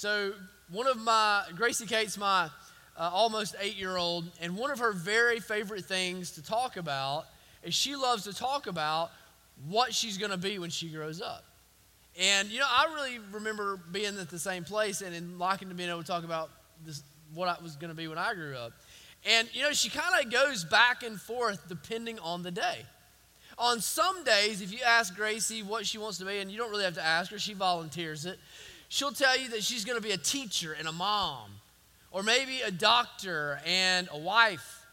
So, one of my, Gracie Kate's my uh, almost eight year old, and one of her very favorite things to talk about is she loves to talk about what she's going to be when she grows up. And, you know, I really remember being at the same place and, liking to being able to talk about this, what I was going to be when I grew up. And, you know, she kind of goes back and forth depending on the day. On some days, if you ask Gracie what she wants to be, and you don't really have to ask her, she volunteers it, she'll tell you that she's going to be a teacher and a mom, or maybe a doctor and a wife.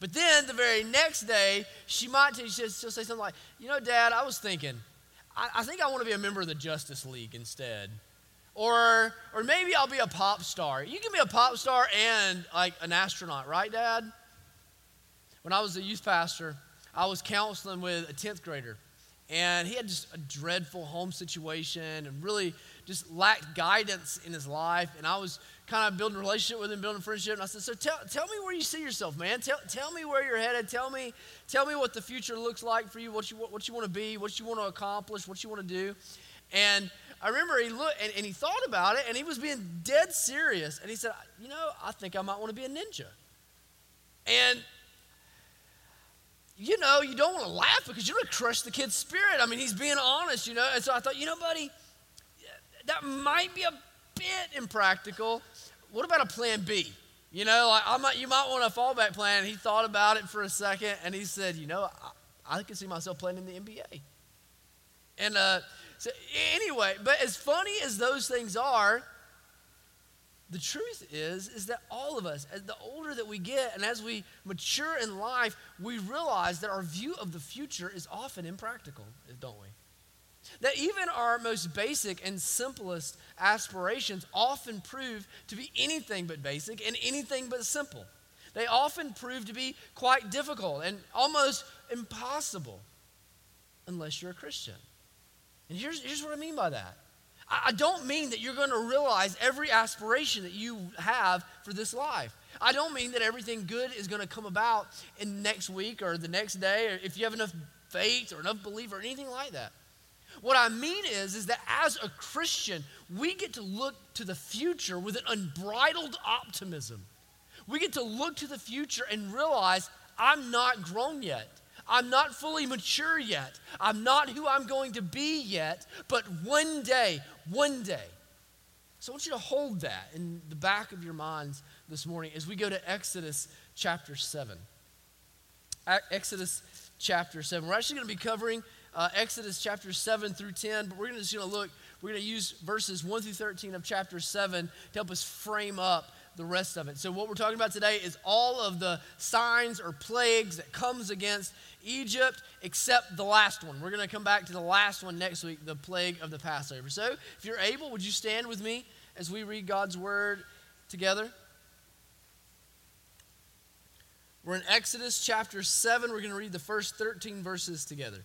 But then the very next day, she might she'll say something like, You know, Dad, I was thinking, I, I think I want to be a member of the Justice League instead. Or, or maybe I'll be a pop star. You can be a pop star and like an astronaut, right, Dad? When I was a youth pastor, I was counseling with a 10th grader, and he had just a dreadful home situation and really just lacked guidance in his life. And I was kind of building a relationship with him, building a friendship. And I said, So tell, tell me where you see yourself, man. Tell, tell me where you're headed. Tell me, tell me what the future looks like for you, what you, what you want to be, what you want to accomplish, what you want to do. And I remember he looked and, and he thought about it and he was being dead serious. And he said, You know, I think I might want to be a ninja. And you know, you don't want to laugh because you're going to crush the kid's spirit. I mean, he's being honest, you know. And so I thought, you know, buddy, that might be a bit impractical. What about a plan B? You know, like I might, you might want a fallback plan. He thought about it for a second and he said, you know, I, I can see myself playing in the NBA. And uh, so anyway, but as funny as those things are, the truth is is that all of us as the older that we get and as we mature in life we realize that our view of the future is often impractical don't we that even our most basic and simplest aspirations often prove to be anything but basic and anything but simple they often prove to be quite difficult and almost impossible unless you're a christian and here's, here's what i mean by that I don't mean that you're going to realize every aspiration that you have for this life. I don't mean that everything good is going to come about in next week or the next day, or if you have enough faith or enough belief or anything like that. What I mean is, is that as a Christian, we get to look to the future with an unbridled optimism. We get to look to the future and realize I'm not grown yet. I'm not fully mature yet. I'm not who I'm going to be yet, but one day, one day. So I want you to hold that in the back of your minds this morning as we go to Exodus chapter 7. Exodus chapter 7. We're actually going to be covering uh, Exodus chapter 7 through 10, but we're to just going to look, we're going to use verses 1 through 13 of chapter 7 to help us frame up the rest of it. So what we're talking about today is all of the signs or plagues that comes against Egypt except the last one. We're going to come back to the last one next week, the plague of the Passover. So if you're able, would you stand with me as we read God's word together? We're in Exodus chapter 7. We're going to read the first 13 verses together.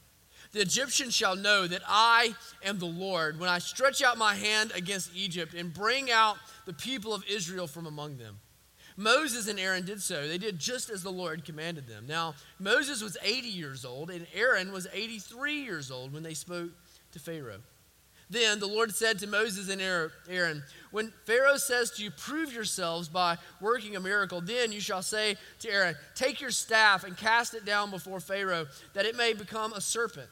The Egyptians shall know that I am the Lord when I stretch out my hand against Egypt and bring out the people of Israel from among them. Moses and Aaron did so. They did just as the Lord commanded them. Now, Moses was 80 years old, and Aaron was 83 years old when they spoke to Pharaoh. Then the Lord said to Moses and Aaron, When Pharaoh says to you, Prove yourselves by working a miracle, then you shall say to Aaron, Take your staff and cast it down before Pharaoh, that it may become a serpent.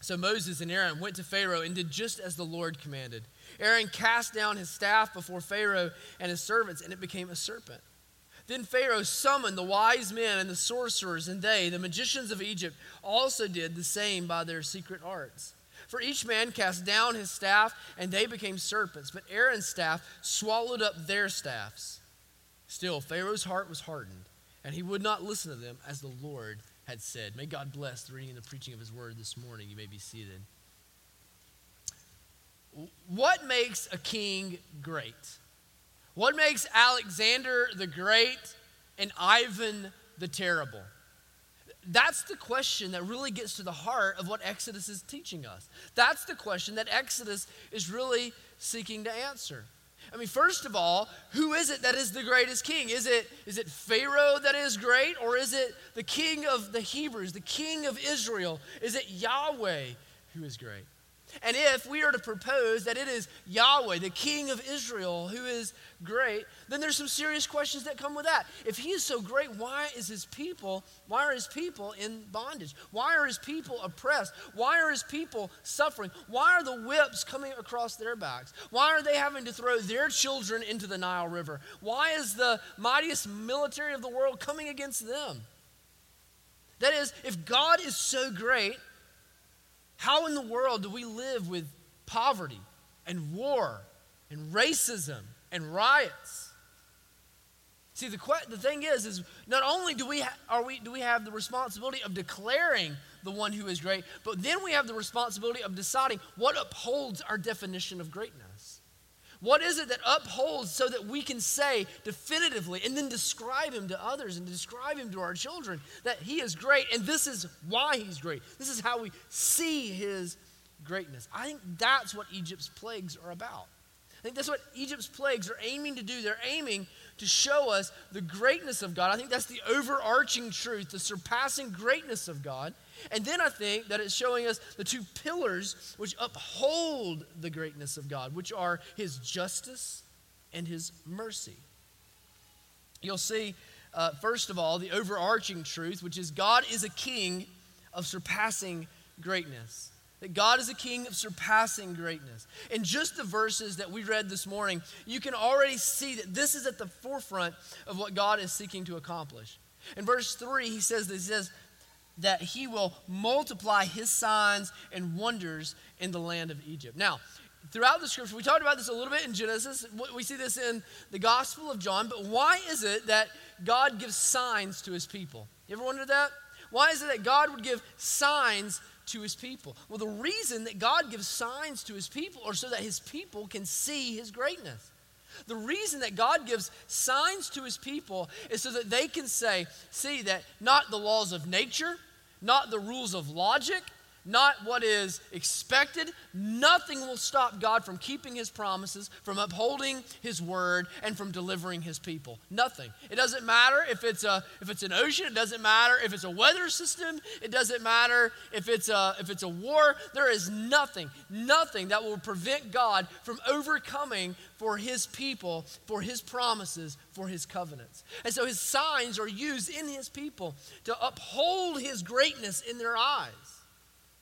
So Moses and Aaron went to Pharaoh and did just as the Lord commanded. Aaron cast down his staff before Pharaoh and his servants, and it became a serpent. Then Pharaoh summoned the wise men and the sorcerers, and they, the magicians of Egypt, also did the same by their secret arts. For each man cast down his staff, and they became serpents, but Aaron's staff swallowed up their staffs. Still, Pharaoh's heart was hardened, and he would not listen to them as the Lord had said. May God bless the reading and the preaching of his word this morning. You may be seated. what makes a king great? What makes Alexander the Great and Ivan the Terrible? That's the question that really gets to the heart of what Exodus is teaching us. That's the question that Exodus is really seeking to answer. I mean, first of all, who is it that is the greatest king? Is it, is it Pharaoh that is great, or is it the king of the Hebrews, the king of Israel? Is it Yahweh who is great? And if we are to propose that it is Yahweh, the King of Israel, who is great, then there's some serious questions that come with that. If he is so great, why is his people, why are his people in bondage? Why are his people oppressed? Why are his people suffering? Why are the whips coming across their backs? Why are they having to throw their children into the Nile River? Why is the mightiest military of the world coming against them? That is, if God is so great, how in the world do we live with poverty and war and racism and riots? See, the, the thing is, is not only do we, ha- are we, do we have the responsibility of declaring the one who is great, but then we have the responsibility of deciding what upholds our definition of greatness. What is it that upholds so that we can say definitively and then describe him to others and describe him to our children that he is great and this is why he's great? This is how we see his greatness. I think that's what Egypt's plagues are about. I think that's what Egypt's plagues are aiming to do. They're aiming to show us the greatness of God. I think that's the overarching truth, the surpassing greatness of God. And then I think that it's showing us the two pillars which uphold the greatness of God, which are his justice and his mercy. You'll see, uh, first of all, the overarching truth, which is God is a king of surpassing greatness. That God is a king of surpassing greatness. In just the verses that we read this morning, you can already see that this is at the forefront of what God is seeking to accomplish. In verse 3, he says this, he says, that he will multiply his signs and wonders in the land of Egypt. Now, throughout the scripture, we talked about this a little bit in Genesis. We see this in the Gospel of John. But why is it that God gives signs to his people? You ever wondered that? Why is it that God would give signs to his people? Well, the reason that God gives signs to his people are so that his people can see his greatness. The reason that God gives signs to his people is so that they can say, see, that not the laws of nature, not the rules of logic, not what is expected. Nothing will stop God from keeping his promises, from upholding his word, and from delivering his people. Nothing. It doesn't matter if it's, a, if it's an ocean, it doesn't matter if it's a weather system, it doesn't matter if it's, a, if it's a war. There is nothing, nothing that will prevent God from overcoming for his people, for his promises, for his covenants. And so his signs are used in his people to uphold his greatness in their eyes.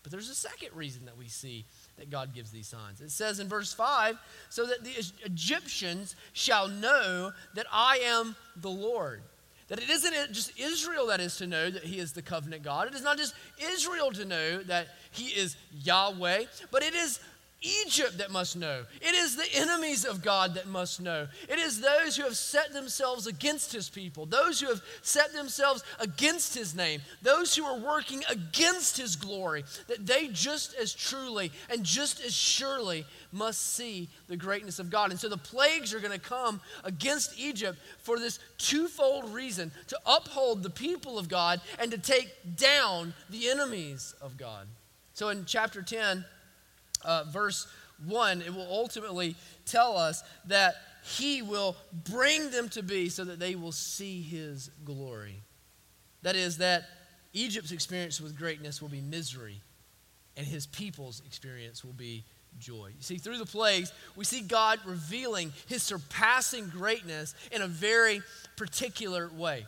But there's a second reason that we see that God gives these signs. It says in verse 5 so that the Egyptians shall know that I am the Lord. That it isn't just Israel that is to know that He is the covenant God. It is not just Israel to know that He is Yahweh, but it is Egypt that must know. It is the enemies of God that must know. It is those who have set themselves against his people, those who have set themselves against his name, those who are working against his glory, that they just as truly and just as surely must see the greatness of God. And so the plagues are going to come against Egypt for this twofold reason to uphold the people of God and to take down the enemies of God. So in chapter 10, uh, verse 1, it will ultimately tell us that he will bring them to be so that they will see his glory. That is, that Egypt's experience with greatness will be misery, and his people's experience will be joy. You see, through the plagues, we see God revealing his surpassing greatness in a very particular way.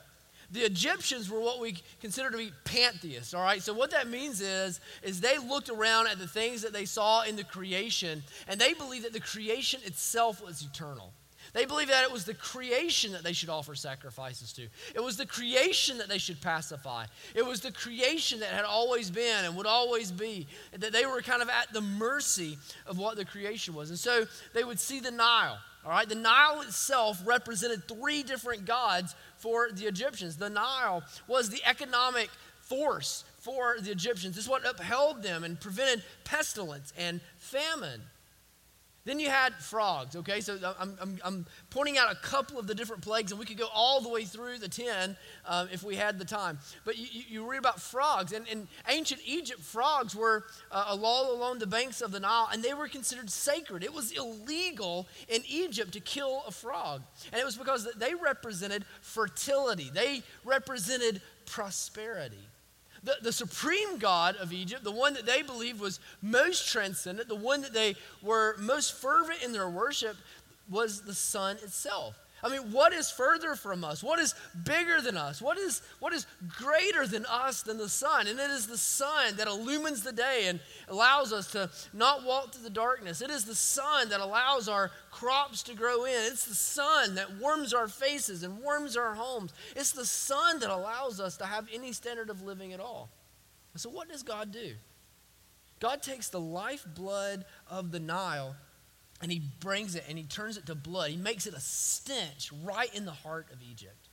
The Egyptians were what we consider to be pantheists, all right? So what that means is is they looked around at the things that they saw in the creation and they believed that the creation itself was eternal. They believed that it was the creation that they should offer sacrifices to. It was the creation that they should pacify. It was the creation that had always been and would always be. That they were kind of at the mercy of what the creation was. And so they would see the Nile. All right, the Nile itself represented three different gods for the Egyptians. The Nile was the economic force for the Egyptians. This is what upheld them and prevented pestilence and famine. Then you had frogs, okay? So I'm, I'm, I'm, pointing out a couple of the different plagues, and we could go all the way through the 10 um, if we had the time. But you, you read about frogs, and in ancient Egypt, frogs were uh, all along the banks of the Nile, and they were considered sacred. It was illegal in Egypt to kill a frog. And it was because they represented fertility, they represented prosperity. The, the supreme God of Egypt, the one that they believed was most transcendent, the one that they were most fervent in their worship, was the sun itself. I mean, what is further from us? What is bigger than us? What is, what is greater than us than the sun? And it is the sun that illumines the day and allows us to not walk through the darkness. It is the sun that allows our crops to grow in. It's the sun that warms our faces and warms our homes. It's the sun that allows us to have any standard of living at all. so, what does God do? God takes the lifeblood of the Nile and he brings it and he turns it to blood. He makes it a stench right in the heart of Egypt.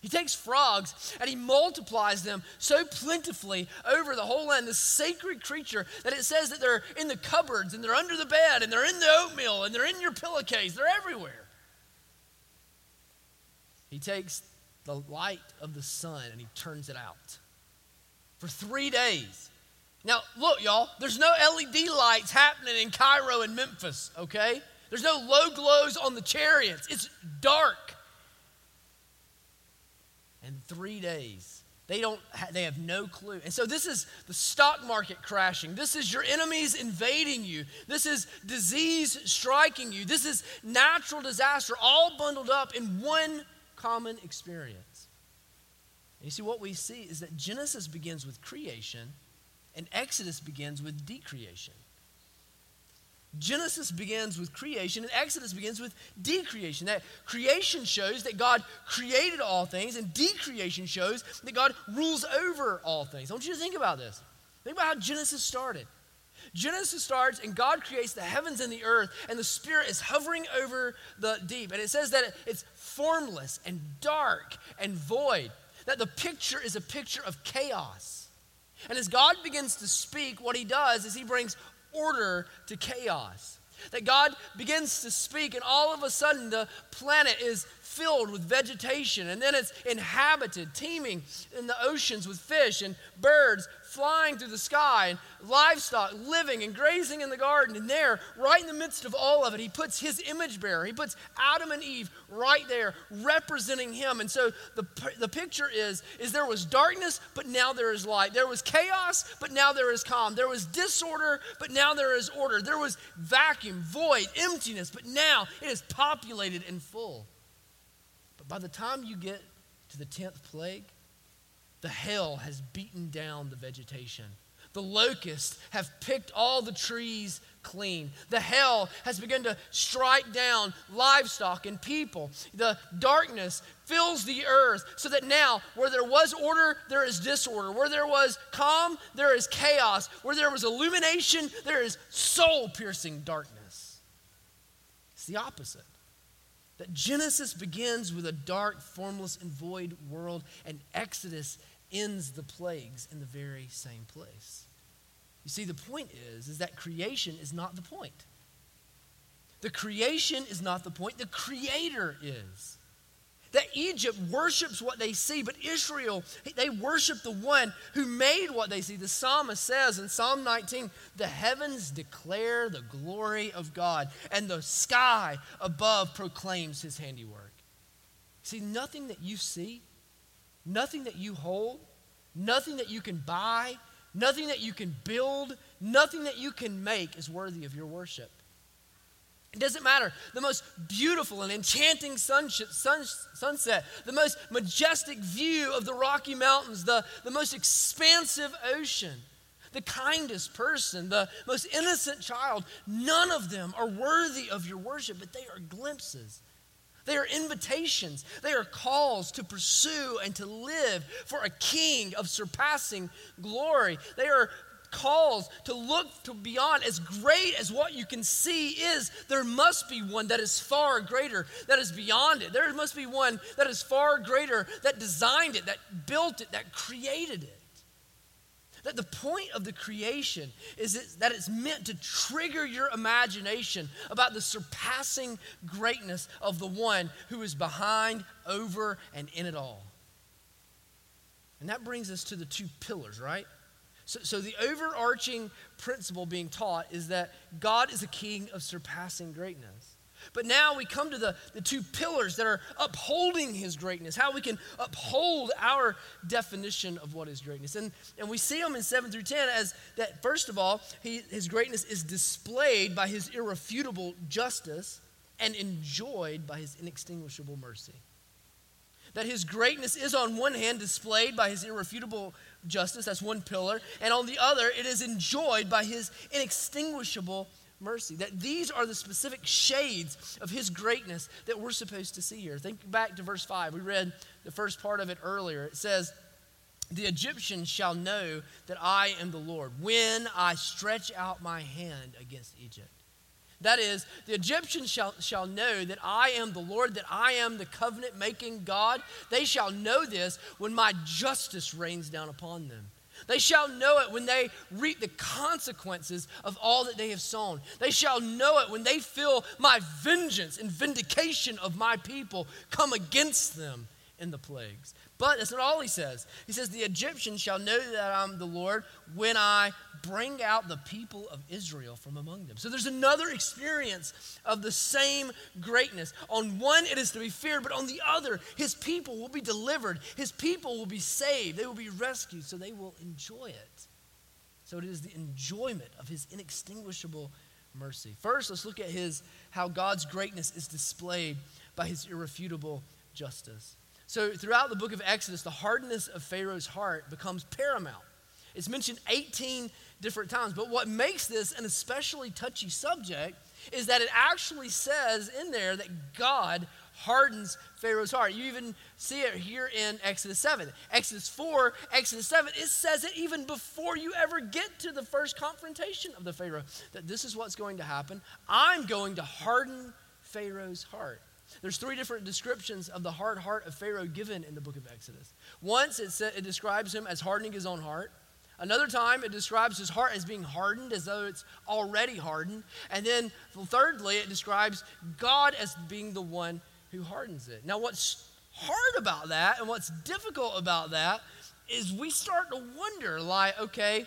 He takes frogs and he multiplies them so plentifully over the whole land, this sacred creature, that it says that they're in the cupboards and they're under the bed and they're in the oatmeal and they're in your pillowcase. They're everywhere. He takes the light of the sun and he turns it out. For three days, now, look, y'all, there's no LED lights happening in Cairo and Memphis, okay? There's no low glows on the chariots. It's dark. And three days, they don't they have no clue. And so this is the stock market crashing. This is your enemies invading you. This is disease striking you. This is natural disaster all bundled up in one common experience. And you see what we see is that Genesis begins with creation and Exodus begins with decreation. Genesis begins with creation, and Exodus begins with decreation. That creation shows that God created all things, and decreation shows that God rules over all things. I want you to think about this. Think about how Genesis started. Genesis starts, and God creates the heavens and the earth, and the Spirit is hovering over the deep. And it says that it's formless and dark and void, that the picture is a picture of chaos. And as God begins to speak, what he does is he brings order to chaos. That God begins to speak, and all of a sudden the planet is filled with vegetation, and then it's inhabited, teeming in the oceans with fish and birds flying through the sky and livestock living and grazing in the garden. And there, right in the midst of all of it, he puts his image bearer. He puts Adam and Eve right there, representing him. And so the, the picture is, is there was darkness, but now there is light. There was chaos, but now there is calm. There was disorder, but now there is order. There was vacuum, void, emptiness, but now it is populated and full. By the time you get to the 10th plague, the hail has beaten down the vegetation. The locusts have picked all the trees clean. The hail has begun to strike down livestock and people. The darkness fills the earth so that now, where there was order, there is disorder. Where there was calm, there is chaos. Where there was illumination, there is soul piercing darkness. It's the opposite. That Genesis begins with a dark, formless, and void world, and Exodus ends the plagues in the very same place. You see, the point is, is that creation is not the point. The creation is not the point, the creator is. That Egypt worships what they see, but Israel, they worship the one who made what they see. The psalmist says in Psalm 19, the heavens declare the glory of God, and the sky above proclaims his handiwork. See, nothing that you see, nothing that you hold, nothing that you can buy, nothing that you can build, nothing that you can make is worthy of your worship. It doesn't matter. The most beautiful and enchanting sunset, sun, sunset, the most majestic view of the Rocky Mountains, the, the most expansive ocean, the kindest person, the most innocent child, none of them are worthy of your worship, but they are glimpses. They are invitations. They are calls to pursue and to live for a king of surpassing glory. They are calls to look to beyond as great as what you can see is there must be one that is far greater that is beyond it there must be one that is far greater that designed it that built it that created it That the point of the creation is that it's meant to trigger your imagination about the surpassing greatness of the one who is behind, over, and in it all. And that brings us to the two pillars, right? So, so the overarching principle being taught is that God is a king of surpassing greatness. But now we come to the, the two pillars that are upholding his greatness, how we can uphold our definition of what is greatness. And, and we see them in 7 through 10 as that, first of all, he, his greatness is displayed by his irrefutable justice and enjoyed by his inextinguishable mercy that his greatness is on one hand displayed by his irrefutable justice, that's one pillar, and on the other, it is enjoyed by his inextinguishable mercy. That these are the specific shades of his greatness that we're supposed to see here. Think back to verse 5. We read the first part of it earlier. It says, The Egyptians shall know that I am the Lord when I stretch out my hand against Egypt. That is, the Egyptians shall, shall know that I am the Lord, that I am the covenant making God. They shall know this when my justice rains down upon them. They shall know it when they reap the consequences of all that they have sown. They shall know it when they feel my vengeance and vindication of my people come against them in the plagues. But that's not all he says. He says, The Egyptians shall know that I'm the Lord when I bring out the people of Israel from among them. So there's another experience of the same greatness. On one, it is to be feared, but on the other, his people will be delivered. His people will be saved. They will be rescued, so they will enjoy it. So it is the enjoyment of his inextinguishable mercy. First, let's look at his how God's greatness is displayed by his irrefutable justice. So, throughout the book of Exodus, the hardness of Pharaoh's heart becomes paramount. It's mentioned 18 different times. But what makes this an especially touchy subject is that it actually says in there that God hardens Pharaoh's heart. You even see it here in Exodus 7. Exodus 4, Exodus 7, it says it even before you ever get to the first confrontation of the Pharaoh that this is what's going to happen. I'm going to harden Pharaoh's heart. There's three different descriptions of the hard heart of Pharaoh given in the book of Exodus. Once it, sa- it describes him as hardening his own heart. Another time it describes his heart as being hardened, as though it's already hardened. And then thirdly, it describes God as being the one who hardens it. Now, what's hard about that and what's difficult about that is we start to wonder like, okay,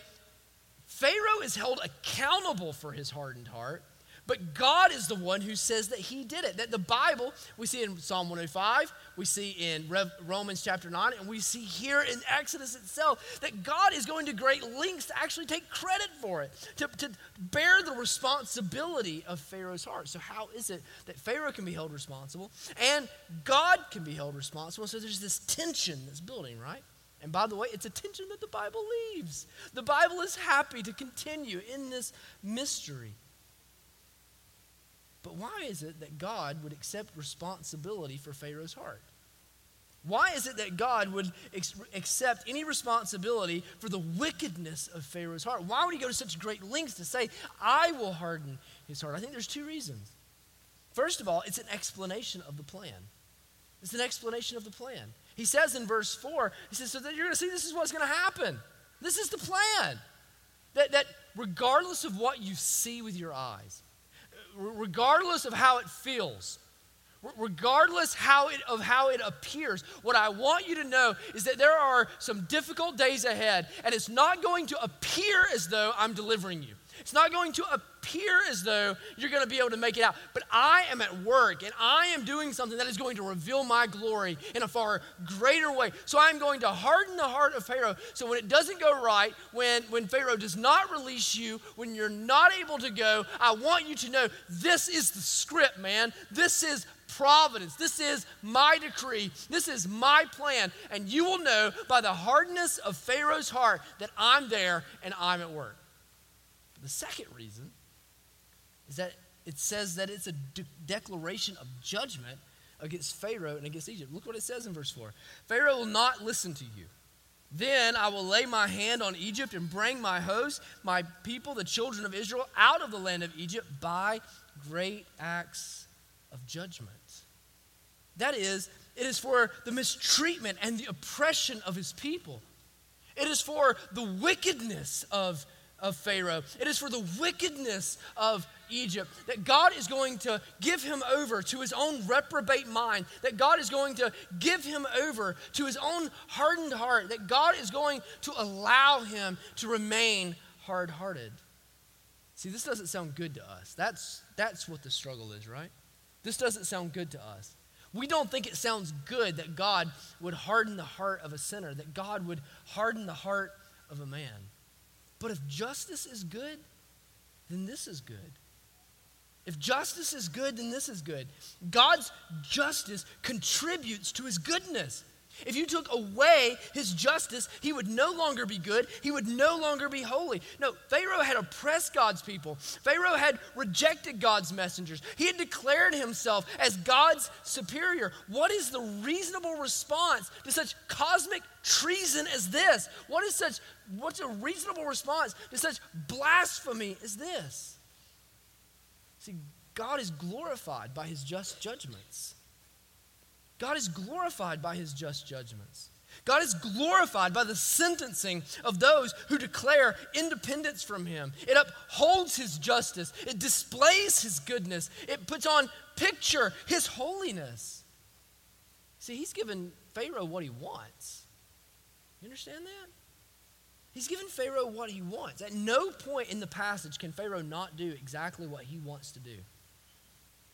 Pharaoh is held accountable for his hardened heart. But God is the one who says that he did it. That the Bible, we see in Psalm 105, we see in Romans chapter 9, and we see here in Exodus itself that God is going to great lengths to actually take credit for it, to, to bear the responsibility of Pharaoh's heart. So, how is it that Pharaoh can be held responsible and God can be held responsible? So, there's this tension that's building, right? And by the way, it's a tension that the Bible leaves. The Bible is happy to continue in this mystery. But why is it that God would accept responsibility for Pharaoh's heart? Why is it that God would ex- accept any responsibility for the wickedness of Pharaoh's heart? Why would he go to such great lengths to say, I will harden his heart? I think there's two reasons. First of all, it's an explanation of the plan. It's an explanation of the plan. He says in verse 4, he says, So that you're going to see this is what's going to happen. This is the plan. That, that regardless of what you see with your eyes, regardless of how it feels, regardless how it, of how it appears, what I want you to know is that there are some difficult days ahead, and it's not going to appear as though I'm delivering you. It's not going to appear as though you're going to be able to make it out. But I am at work and I am doing something that is going to reveal my glory in a far greater way. So I'm going to harden the heart of Pharaoh. So when it doesn't go right, when, when Pharaoh does not release you, when you're not able to go, I want you to know this is the script, man. This is providence. This is my decree. This is my plan. And you will know by the hardness of Pharaoh's heart that I'm there and I'm at work. The second reason is that it says that it's a de- declaration of judgment against Pharaoh and against Egypt. Look what it says in verse 4 Pharaoh will not listen to you. Then I will lay my hand on Egypt and bring my host, my people, the children of Israel, out of the land of Egypt by great acts of judgment. That is, it is for the mistreatment and the oppression of his people. It is for the wickedness of, of Pharaoh. It is for the wickedness of Egypt that God is going to give him over to his own reprobate mind, that God is going to give him over to his own hardened heart, that God is going to allow him to remain hard hearted. See, this doesn't sound good to us. That's, that's what the struggle is, right? This doesn't sound good to us. We don't think it sounds good that God would harden the heart of a sinner, that God would harden the heart of a man. But if justice is good, then this is good. If justice is good, then this is good. God's justice contributes to his goodness. If you took away his justice, he would no longer be good. He would no longer be holy. No, Pharaoh had oppressed God's people. Pharaoh had rejected God's messengers. He had declared himself as God's superior. What is the reasonable response to such cosmic treason as this? What is such what's a reasonable response to such blasphemy as this? See, God is glorified by his just judgments. God is glorified by his just judgments. God is glorified by the sentencing of those who declare independence from him. It upholds his justice, it displays his goodness, it puts on picture his holiness. See, he's given Pharaoh what he wants. You understand that? He's given Pharaoh what he wants. At no point in the passage can Pharaoh not do exactly what he wants to do.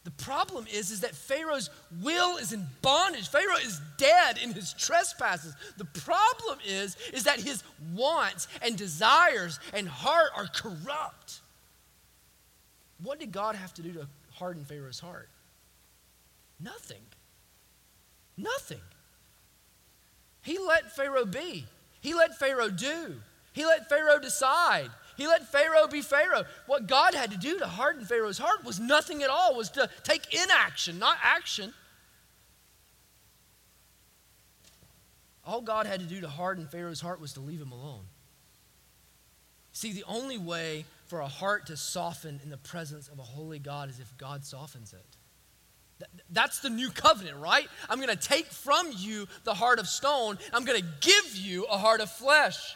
The problem is, is that Pharaoh's will is in bondage. Pharaoh is dead in his trespasses. The problem is, is that his wants and desires and heart are corrupt. What did God have to do to harden Pharaoh's heart? Nothing. Nothing. He let Pharaoh be. He let Pharaoh do. He let Pharaoh decide. He let Pharaoh be Pharaoh. What God had to do to harden Pharaoh's heart was nothing at all, was to take inaction, not action. All God had to do to harden Pharaoh's heart was to leave him alone. See, the only way for a heart to soften in the presence of a holy God is if God softens it. That's the new covenant, right? I'm going to take from you the heart of stone. I'm going to give you a heart of flesh.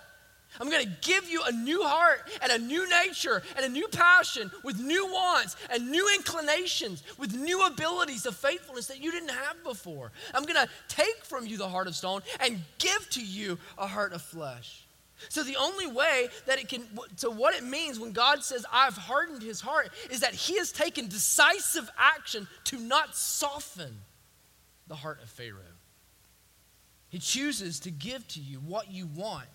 I'm going to give you a new heart and a new nature and a new passion with new wants and new inclinations, with new abilities of faithfulness that you didn't have before. I'm going to take from you the heart of stone and give to you a heart of flesh. So the only way that it can so what it means when God says I've hardened his heart is that he has taken decisive action to not soften the heart of Pharaoh. He chooses to give to you what you want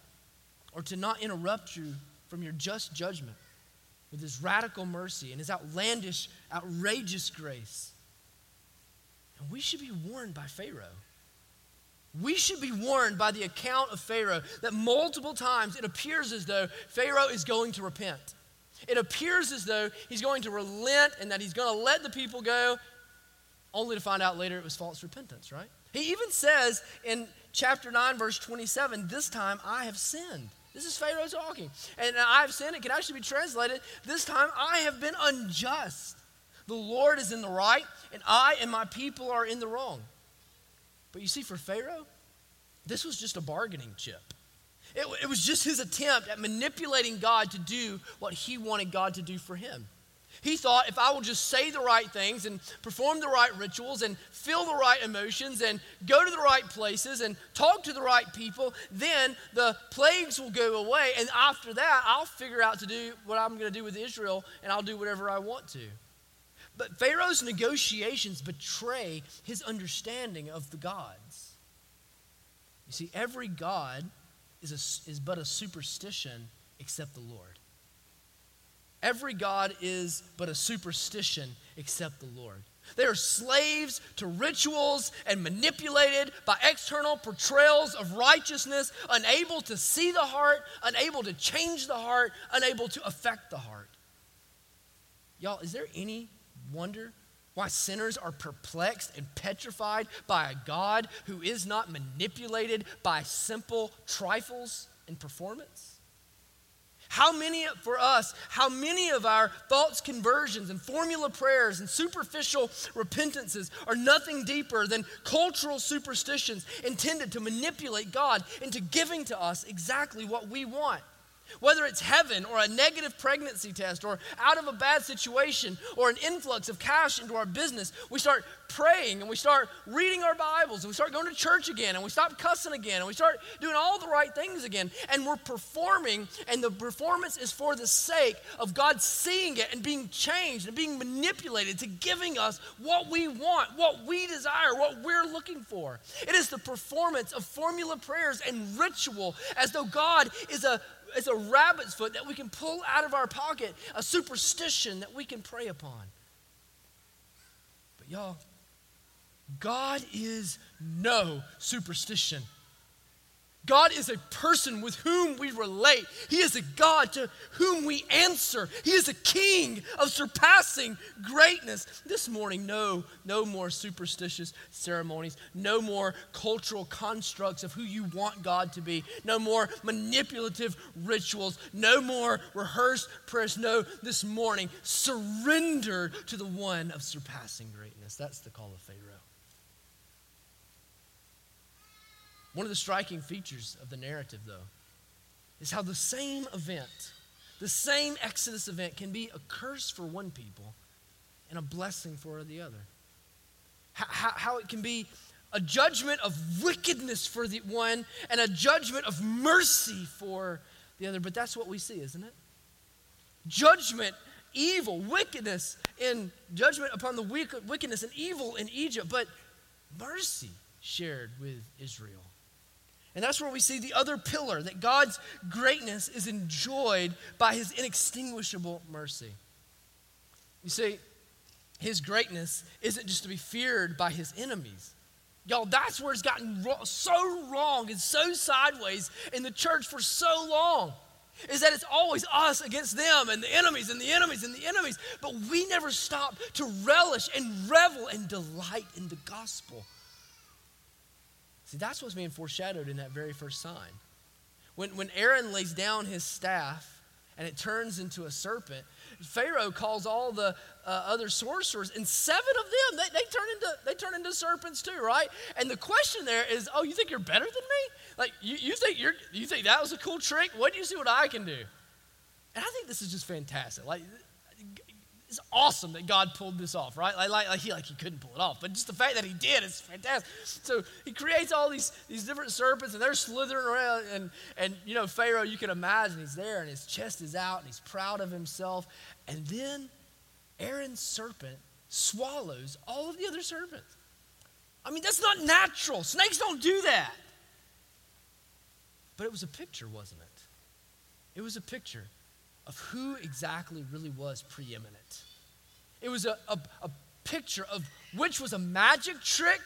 or to not interrupt you from your just judgment with his radical mercy and his outlandish, outrageous grace. And we should be warned by Pharaoh. We should be warned by the account of Pharaoh that multiple times it appears as though Pharaoh is going to repent. It appears as though he's going to relent and that he's going to let the people go, only to find out later it was false repentance, right? He even says in chapter 9, verse 27, This time I have sinned. This is Pharaoh talking. And I've sinned. It can actually be translated this time I have been unjust. The Lord is in the right, and I and my people are in the wrong. But you see, for Pharaoh, this was just a bargaining chip. It, it was just his attempt at manipulating God to do what he wanted God to do for him. He thought if I will just say the right things and perform the right rituals and feel the right emotions and go to the right places and talk to the right people, then the plagues will go away. And after that, I'll figure out to do what I'm going to do with Israel and I'll do whatever I want to. But Pharaoh's negotiations betray his understanding of the gods. You see, every God is, a, is but a superstition except the Lord. Every God is but a superstition except the Lord. They are slaves to rituals and manipulated by external portrayals of righteousness, unable to see the heart, unable to change the heart, unable to affect the heart. Y'all, is there any wonder why sinners are perplexed and petrified by a God who is not manipulated by simple trifles and performance? How many for us, how many of our false conversions and formula prayers and superficial repentances are nothing deeper than cultural superstitions intended to manipulate God into giving to us exactly what we want? Whether it's heaven or a negative pregnancy test or out of a bad situation or an influx of cash into our business, we start praying and we start reading our Bibles and we start going to church again and we stop cussing again and we start doing all the right things again. And we're performing, and the performance is for the sake of God seeing it and being changed and being manipulated to giving us what we want, what we desire, what we're looking for. It is the performance of formula prayers and ritual as though God is a it's a rabbit's foot that we can pull out of our pocket, a superstition that we can pray upon. But y'all, God is no superstition. God is a person with whom we relate. He is a God to whom we answer. He is a king of surpassing greatness. This morning, no, no more superstitious ceremonies, no more cultural constructs of who you want God to be, no more manipulative rituals, no more rehearsed prayers. No, this morning, surrender to the one of surpassing greatness. That's the call of Pharaoh. One of the striking features of the narrative, though, is how the same event, the same Exodus event, can be a curse for one people and a blessing for the other. How, how, it can be a judgment of wickedness for the one and a judgment of mercy for the other. But that's what we see, isn't it? Judgment, evil, wickedness in judgment upon the wickedness and evil in Egypt, but mercy shared with Israel. And that's where we see the other pillar that God's greatness is enjoyed by his inextinguishable mercy. You see, his greatness isn't just to be feared by his enemies. Y'all, that's where it's gotten so wrong and so sideways in the church for so long. Is that it's always us against them and the enemies and the enemies and the enemies. But we never stop to relish and revel and delight in the gospel. See, that's what's being foreshadowed in that very first sign. When, when Aaron lays down his staff and it turns into a serpent, Pharaoh calls all the uh, other sorcerers, and seven of them, they, they, turn into, they turn into serpents too, right? And the question there is, oh, you think you're better than me? Like, you, you, think, you're, you think that was a cool trick? What do you see what I can do? And I think this is just fantastic. Like, it's awesome that God pulled this off, right? Like, like, like, he, like he couldn't pull it off, but just the fact that he did is fantastic. So he creates all these, these different serpents, and they're slithering around. And, and, you know, Pharaoh, you can imagine he's there, and his chest is out, and he's proud of himself. And then Aaron's serpent swallows all of the other serpents. I mean, that's not natural. Snakes don't do that. But it was a picture, wasn't it? It was a picture of who exactly really was preeminent. It was a, a, a picture of which was a magic trick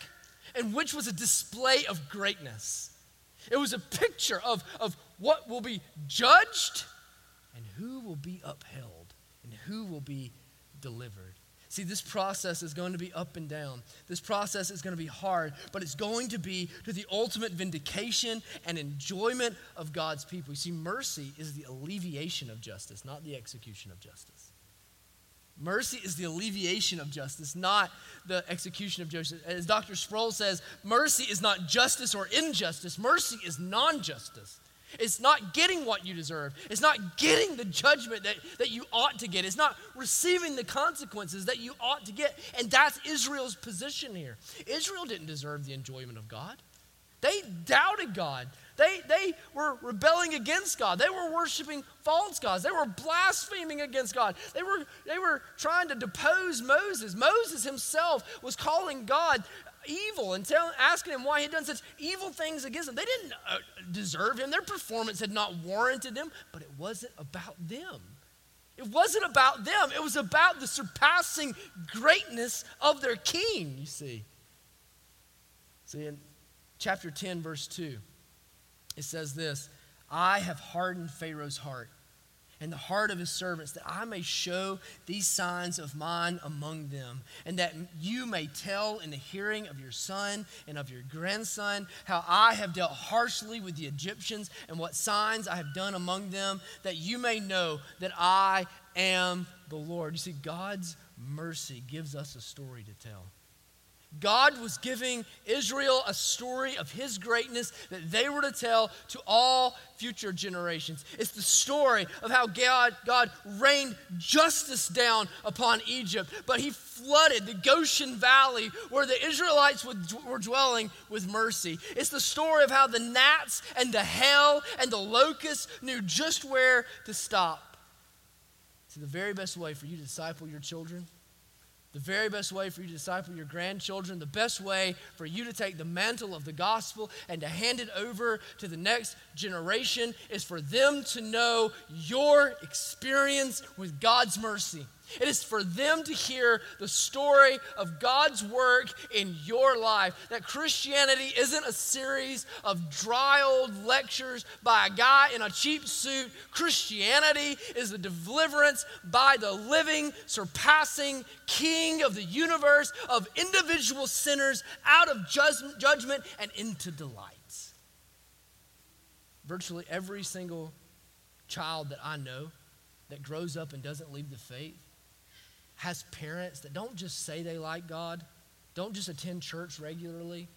and which was a display of greatness. It was a picture of, of what will be judged and who will be upheld and who will be delivered. See, this process is going to be up and down. This process is going to be hard, but it's going to be to the ultimate vindication and enjoyment of God's people. You see, mercy is the alleviation of justice, not the execution of justice. Mercy is the alleviation of justice, not the execution of justice. As Dr. Sproul says, mercy is not justice or injustice, mercy is non justice. It's not getting what you deserve. It's not getting the judgment that, that you ought to get. It's not receiving the consequences that you ought to get. And that's Israel's position here. Israel didn't deserve the enjoyment of God. They doubted God. They, they were rebelling against God. They were worshiping false gods. They were blaspheming against God. They were, they were trying to depose Moses. Moses himself was calling God evil and tell, asking him why he had done such evil things against them. They didn't uh, deserve him, their performance had not warranted him, but it wasn't about them. It wasn't about them, it was about the surpassing greatness of their king, you see. See, in chapter 10, verse 2, it says this I have hardened Pharaoh's heart and the heart of his servants, that I may show these signs of mine among them, and that you may tell in the hearing of your son and of your grandson how I have dealt harshly with the Egyptians and what signs I have done among them, that you may know that I am the Lord. You see, God's mercy gives us a story to tell. God was giving Israel a story of his greatness that they were to tell to all future generations. It's the story of how God, God rained justice down upon Egypt, but he flooded the Goshen Valley where the Israelites were dwelling with mercy. It's the story of how the gnats and the hail and the locusts knew just where to stop. It's the very best way for you to disciple your children the very best way for you to disciple your grandchildren, the best way for you to take the mantle of the gospel and to hand it over to the next generation is for them to know your experience with God's mercy. It is for them to hear the story of God's work in your life. That Christianity isn't a series of dry old lectures by a guy in a cheap suit. Christianity is the deliverance by the living, surpassing King of the universe, of individual sinners out of judgment and into delight. Virtually every single child that I know that grows up and doesn't leave the faith has parents that don't just say they like God, don't just attend church regularly,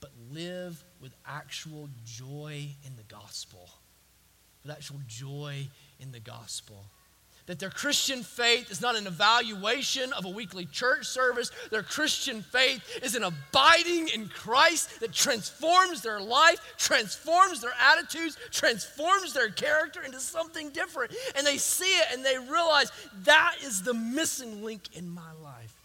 but live with actual joy in the gospel. With actual joy in the gospel that their Christian faith is not an evaluation of a weekly church service. Their Christian faith is an abiding in Christ that transforms their life, transforms their attitudes, transforms their character into something different. And they see it and they realize that is the missing link in my life.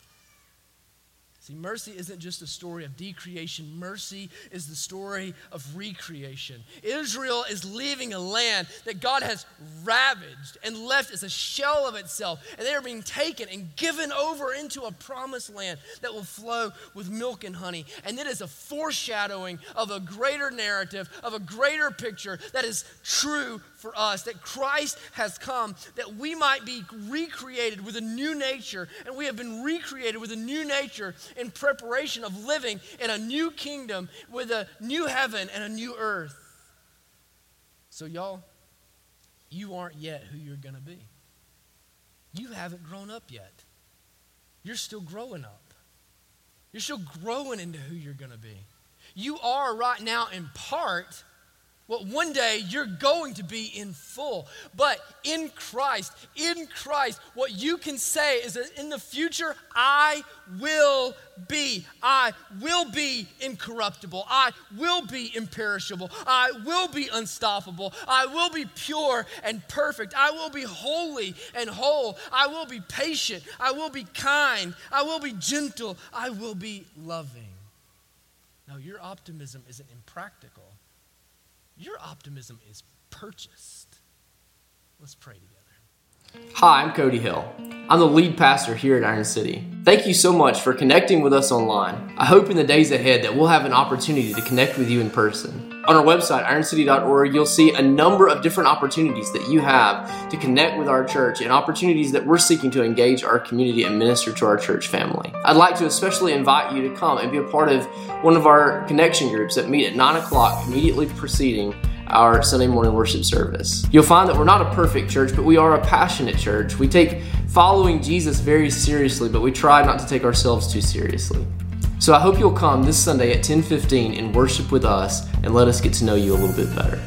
See, mercy isn't just a story of decreation, mercy is the story of recreation. Israel is leaving a land that God has ravaged and left as a shell of itself, and they are being taken and given over into a promised land that will flow with milk and honey. And it is a foreshadowing of a greater narrative, of a greater picture that is true for us, that Christ has come, that we might be recreated with a new nature, and we have been recreated with a new nature in preparation of living in a new kingdom with a new heaven and a new earth. So, y'all, you aren't yet who you're going to be. You haven't grown up yet. You're still growing up. You're still growing into who you're going to be. You are right now in part well, one day you're going to be in full. But in Christ, in Christ, what you can say is that in the future, I will be. I will be incorruptible. I will be imperishable. I will be unstoppable. I will be pure and perfect. I will be holy and whole. I will be patient. I will be kind. I will be gentle. I will be loving. Now, your optimism isn't impractical. Your optimism is purchased. Let's pray together. Hi, I'm Cody Hill. I'm the lead pastor here at Iron City. Thank you so much for connecting with us online. I hope in the days ahead that we'll have an opportunity to connect with you in person. On our website, ironcity.org, you'll see a number of different opportunities that you have to connect with our church and opportunities that we're seeking to engage our community and minister to our church family. I'd like to especially invite you to come and be a part of one of our connection groups that meet at 9 o'clock immediately preceding our Sunday morning worship service. You'll find that we're not a perfect church, but we are a passionate church. We take following Jesus very seriously, but we try not to take ourselves too seriously. So I hope you'll come this Sunday at 10:15 and worship with us and let us get to know you a little bit better.